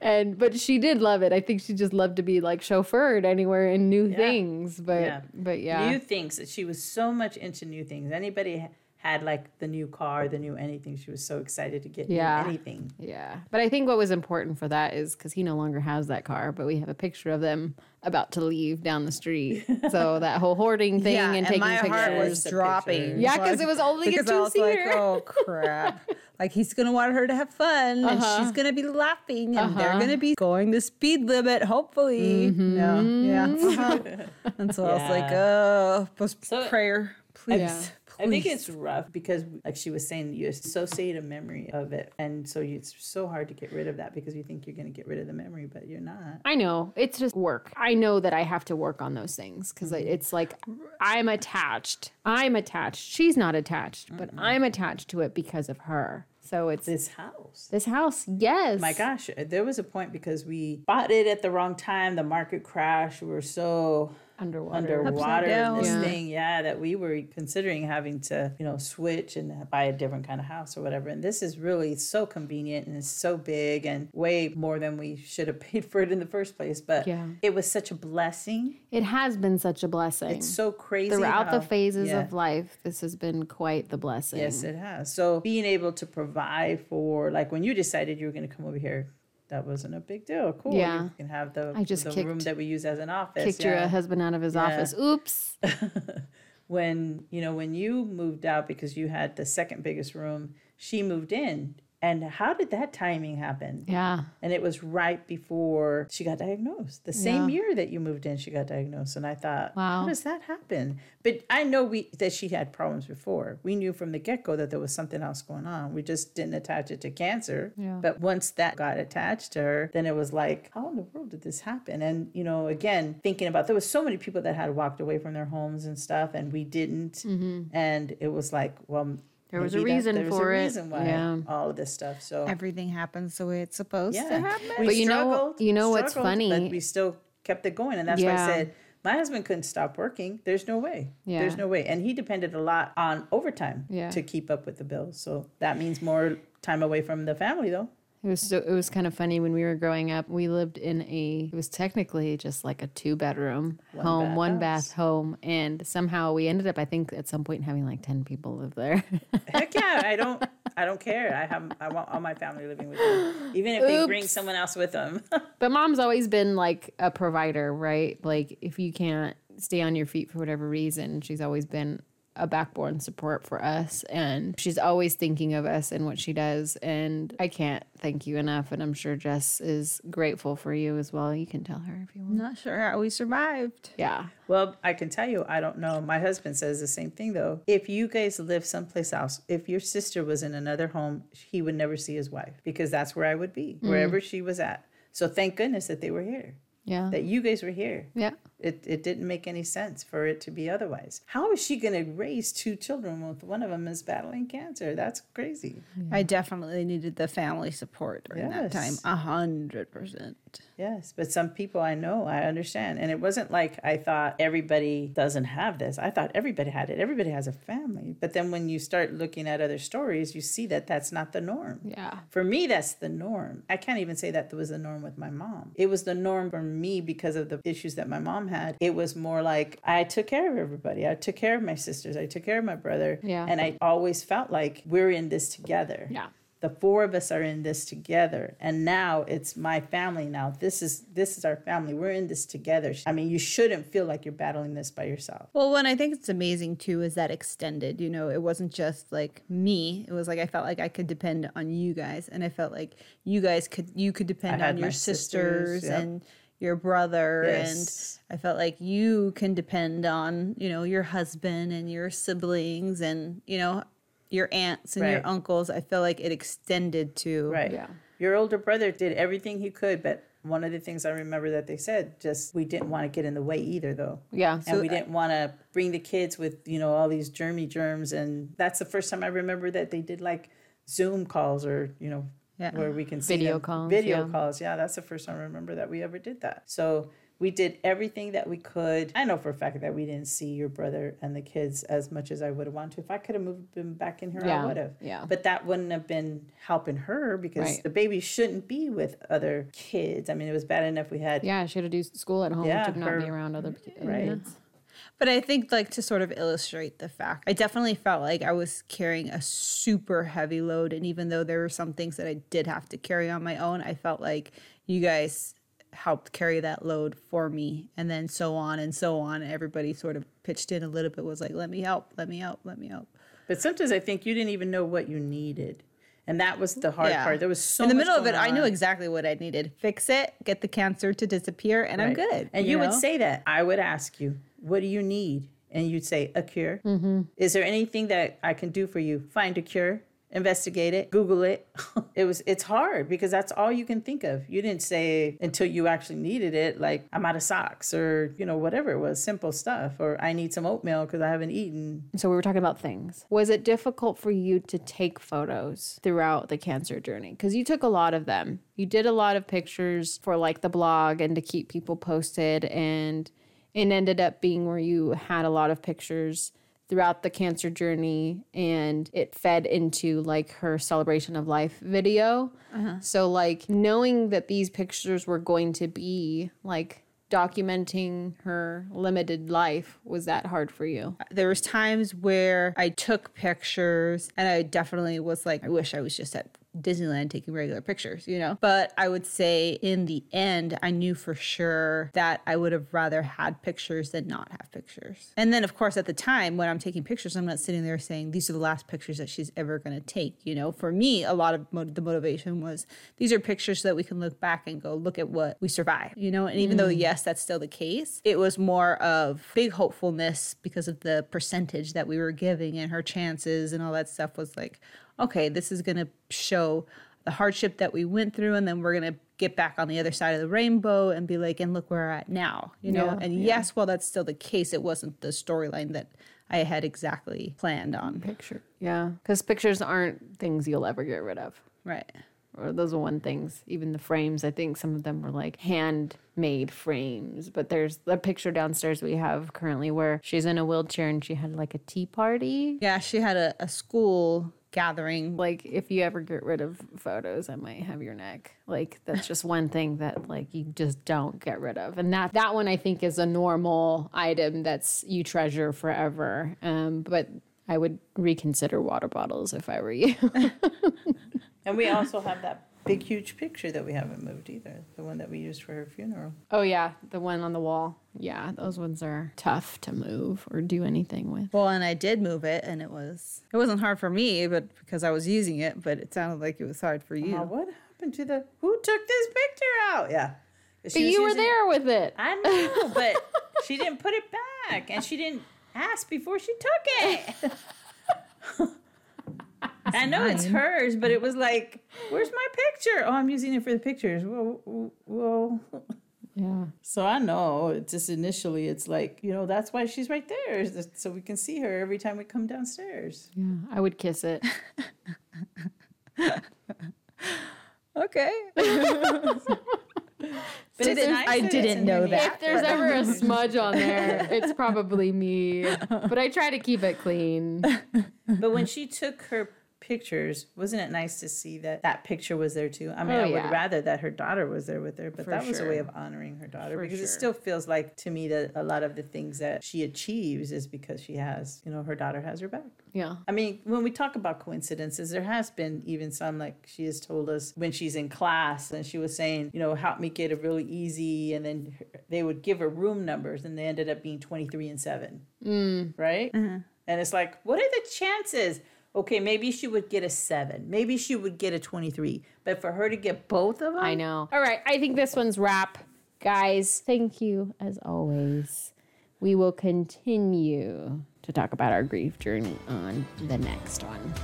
and but she did love it. I think she just loved to be like chauffeured anywhere in new things. But Yeah. but yeah, New things. that She was so much into new things. Anybody ha- had like the new car, the new anything. She was so excited to get Yeah. new anything. Yeah. But I think what was important for that is because he no longer has that car, but we have a picture of them about to leave down the street. *laughs* So that whole hoarding thing and, taking my pictures. heart was The dropping. pictures. Yeah, 'cause it was only a because I was like, two-seater. oh crap! *laughs* like he's gonna want her to have fun, and uh-huh. she's gonna be laughing, and they're uh-huh. gonna be going the speed limit. Hopefully, no, yeah. Mm-hmm. uh-huh. and so I was like, oh, post So- prayer, please. Yeah. I think it's rough because, like she was saying, you associate a memory of it, and so you, it's so hard to get rid of that because you think you're going to get rid of the memory, but you're not. I know. It's just work. I know that I have to work on those things because mm-hmm. it's like I'm attached. I'm attached. She's not attached, but I'm attached to it because of her. So it's This house. this house. Yes. My gosh, there was a point because we bought it at the wrong time. The market crashed. We were so Underwater. underwater down. this Yeah. thing, yeah, that we were considering having to, you know, switch and buy a different kind of house or whatever. And this is really so convenient and it's so big and way more than we should have *laughs* paid for it in the first place. But Yeah. it was such a blessing. It has been such a blessing. It's so crazy Throughout how- the phases yeah. of life, this has been quite the blessing. Yes, it has. So being able to provide for, like, when you decided you were going to come over here, that wasn't a big deal. Cool. Yeah. You can have the, I just the kicked- room that we use as an office. Kicked your yeah. husband out of his office. Oops. *laughs* *laughs* when you know when you moved out because you had the second biggest room she moved in and how did that timing happen Yeah. and it was right before she got diagnosed the same Yeah. year that you moved in she got diagnosed and i thought Wow. how does that happen but i know we that she had problems before we knew from the get-go that there was something else going on we just didn't attach it to cancer Yeah. but once that got attached to her then it was like how in the world did this happen and you know again thinking about there was so many people that had walked away from their homes and stuff and we didn't and it was like well Mm-hmm. There was a maybe that- reason there was for a it. reason why Yeah. all of this stuff so Everything happens the way it's supposed yeah. to happen. We But you know- you know what's funny? But we still kept it going. And that's why I said my husband couldn't stop working. There's no way. Yeah. There's no way. And he depended a lot on overtime Yeah. to keep up with the bills. So that means more time away from the family though. It was so, it was kind of funny when we were growing up. We lived in a it was technically just like a two bedroom home, bath one house. bath home, and somehow we ended up I think at some point having like ten people live there. *laughs* Heck yeah. I don't I don't care. I have I want all my family living with me. Even if they bring someone else with them. *laughs* but mom's always been like a provider, right? Like if you can't stay on your feet for whatever reason, she's always been a backbone support for us and she's always thinking of us and what she does and I can't thank you enough and I'm sure Jess is grateful for you as well. You can tell her if you want. Not sure how we survived. Yeah. Well, I can tell you, I don't know. My husband says the same thing though. If you guys live someplace else, if your sister was in another home, he would never see his wife because that's where I would be, mm. wherever she was at. So thank goodness that they were here, Yeah. that you guys were here. Yeah. It, it didn't make any sense for it to be otherwise. How is she going to raise two children with one of them is battling cancer? That's crazy. I definitely needed the family support during that time. A hundred percent. Yes, but some people I know, I understand. And it wasn't like I thought everybody doesn't have this. I thought everybody had it. Everybody has a family. But then when you start looking at other stories, you see that that's not the norm. Yeah. For me, that's the norm. I can't even say that was the norm with my mom. It was the norm for me because of the issues that my mom had. It was more like I took care of everybody. I took care of my sisters. I took care of my brother. Yeah. And I always felt like we're in this together. Yeah. The four of us are in this together. And now it's my family now. This is this is our family. We're in this together. I mean, you shouldn't feel like you're battling this by yourself. Well, what I think it's amazing too is that extended. You know, it wasn't just like me. It was like I felt like I could depend on you guys, and I felt like you guys could you could depend on your sisters, sisters yep. and your brother, Yes. and I felt like you can depend on you know your husband and your siblings and you know your aunts and your uncles. I feel like it extended to Right. Yeah. Your older brother did everything he could, but one of the things I remember that they said just we didn't want to get in the way either though. Yeah. and we didn't want to bring the kids with you know all these germy germs and that's the first time i remember that they did like zoom calls or you know Yeah. where we can see Video them. calls, video yeah. calls yeah that's the first time i remember that we ever did that so we did everything that we could i know for a fact that we didn't see your brother and the kids as much as i would have wanted to if i could have moved them back in here Yeah, i would have yeah. but that wouldn't have been helping her because Right. the baby shouldn't be with other kids i mean it was bad enough we had Yeah, she had to do school at home Yeah, to not her- be around other kids. right But I think like to sort of illustrate the fact, I definitely felt like I was carrying a super heavy load and even though there were some things that I did have to carry on my own, I felt like you guys helped carry that load for me and then so on and so on. Everybody sort of pitched in a little bit was like, "Let me help, let me help, let me help." But sometimes I think you didn't even know what you needed. And that was the hard Yeah. part. There was so In the middle of it, going I knew exactly what I needed. Fix it, get the cancer to disappear, and I'm good. And you, would know? say that. I would ask you, what do you need? And you'd say, a cure. Mm-hmm. Is there anything that I can do for you? Find a cure, investigate it, Google it. *laughs* it was it's hard because that's all you can think of. You didn't say until you actually needed it, like I'm out of socks or, you know, whatever it was, simple stuff. Or I need some oatmeal because I haven't eaten. So we were talking about things. Was it difficult for you to take photos throughout the cancer journey? Because you took a lot of them. You did a lot of pictures for like the blog and to keep people posted, and it ended up being where you had a lot of pictures throughout the cancer journey and it fed into like her celebration of life video. Uh-huh. So like knowing that these pictures were going to be like documenting her limited life was that hard for you? Uh, there was times where I took pictures and I definitely was like, I wish I was just at Disneyland taking regular pictures, you know? But I would say in the end, I knew for sure that I would have rather had pictures than not have pictures. And then, of course, at the time when I'm taking pictures, I'm not sitting there saying, these are the last pictures that she's ever going to take, you know? For me, a lot of the motivation was, these are pictures that we can look back and go, look at what we survived, you know? And even though, mm. yes, that's still the case, it was more of big hopefulness because of the percentage that we were giving and her chances and all that stuff was like, okay, this is going to show the hardship that we went through and then we're going to get back on the other side of the rainbow and be like and look where we're at now you know Yeah, and yes while that's still the case it wasn't the storyline that i had exactly planned on Picture. Yeah. Because pictures aren't things you'll ever get rid of. right Or those are one things. Even the frames, I think some of them were like handmade frames. But there's a picture downstairs we have currently where she's in a wheelchair and she had like a tea party. yeah she had a, a school gathering Like if you ever get rid of photos, I might have your neck. Like that's just one thing that like you just don't get rid of. And that that one I think is a normal item that's you treasure forever. Um, but I would reconsider water bottles if I were you. *laughs* And we also have that big, huge picture that we haven't moved either, the one that we used for her funeral. Oh yeah, the one on the wall. Yeah, those ones are tough to move or do anything with. well and i did move it and it was it wasn't hard for me but because i was using it but it sounded like it was hard for you Uh, what happened to the who took this picture out? Yeah. But you were there with it. I know, but *laughs* she didn't put it back and she didn't ask before she took it. *laughs* I know it's hers, but it was like, where's my picture? Oh, I'm using it for the pictures. Well, well, Yeah. So I know it's just initially it's like, you know, that's why she's right there, So we can see her every time we come downstairs. Yeah. I would kiss it. *laughs* Okay. *laughs* But it's Didn't- nice I didn't know that. if there's ever a smudge on there, *laughs* it's probably me. But I try to keep it clean. But when she took her pictures, wasn't it nice to see that that picture was there too? I mean, Oh, I would rather that her daughter was there with her, but For that was a way of honoring her daughter For because it still feels like to me that a lot of the things that she achieves is because she has, you know, her daughter has her back. Yeah. I mean, when we talk about coincidences, there has been even some like she has told us when she's in class and she was saying, you know, help me get it really easy. And then they would give her room numbers and they ended up being 23 and 7. Mm. Right? And it's like, what are the chances? Okay, maybe she would get a 7. Maybe she would get a 23. But for her to get both of them? I know. All right. I think this one's wrap. Guys, thank you as always. We will continue to talk about our grief journey on the next one.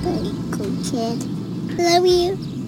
Very cool kid. Love you.